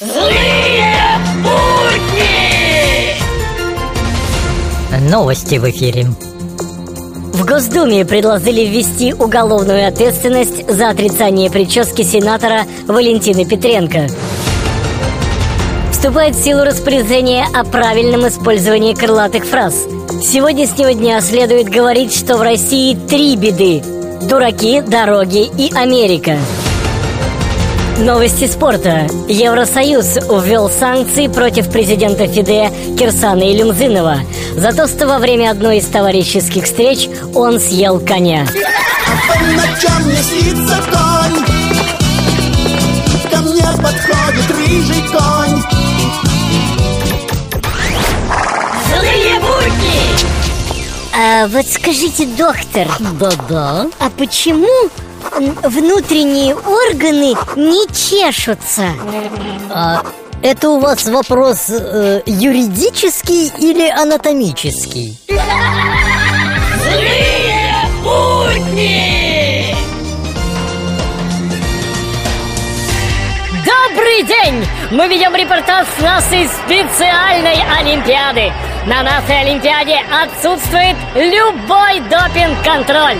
Злые будни! Новости в эфире. В Госдуме предложили ввести уголовную ответственность за отрицание прически сенатора Валентины Петренко. Вступает в силу распоряжение о правильном использовании крылатых фраз. С сегодняшнего дня следует говорить, что в России три беды – дураки, дороги и Америка – Новости спорта. Евросоюз ввел санкции против президента ФИДЕ Кирсана Илюмзинова за то, что во время одной из товарищеских встреч он съел коня. А по ночам мне снится конь Ко мне подходит рыжий конь Злые будни! А вот скажите, доктор, Да-да. а почему внутренние органы не чешутся? А это у вас вопрос э, юридический или анатомический? Злые будни! Добрый день! Мы ведем репортаж с нашей специальной Олимпиады. На нашей Олимпиаде отсутствует любой допинг-контроль.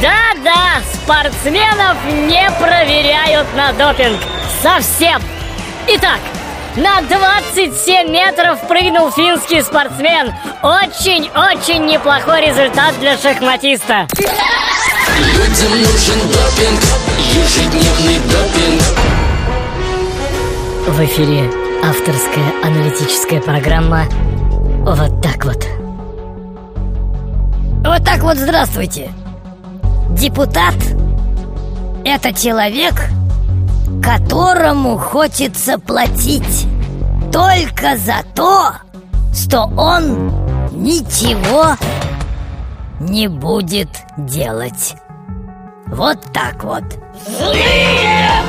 Да-да, спортсменов не проверяют на допинг. Совсем. Итак, на 27 метров прыгнул финский спортсмен. Очень-очень неплохой результат для шахматиста. Людям нужен допинг, ежедневный допинг. В эфире авторская аналитическая программа «Вот так вот». Вот так вот здравствуйте. Депутат – это человек, которому хочется платить только за то, что он ничего не будет делать. Вот так вот. Злые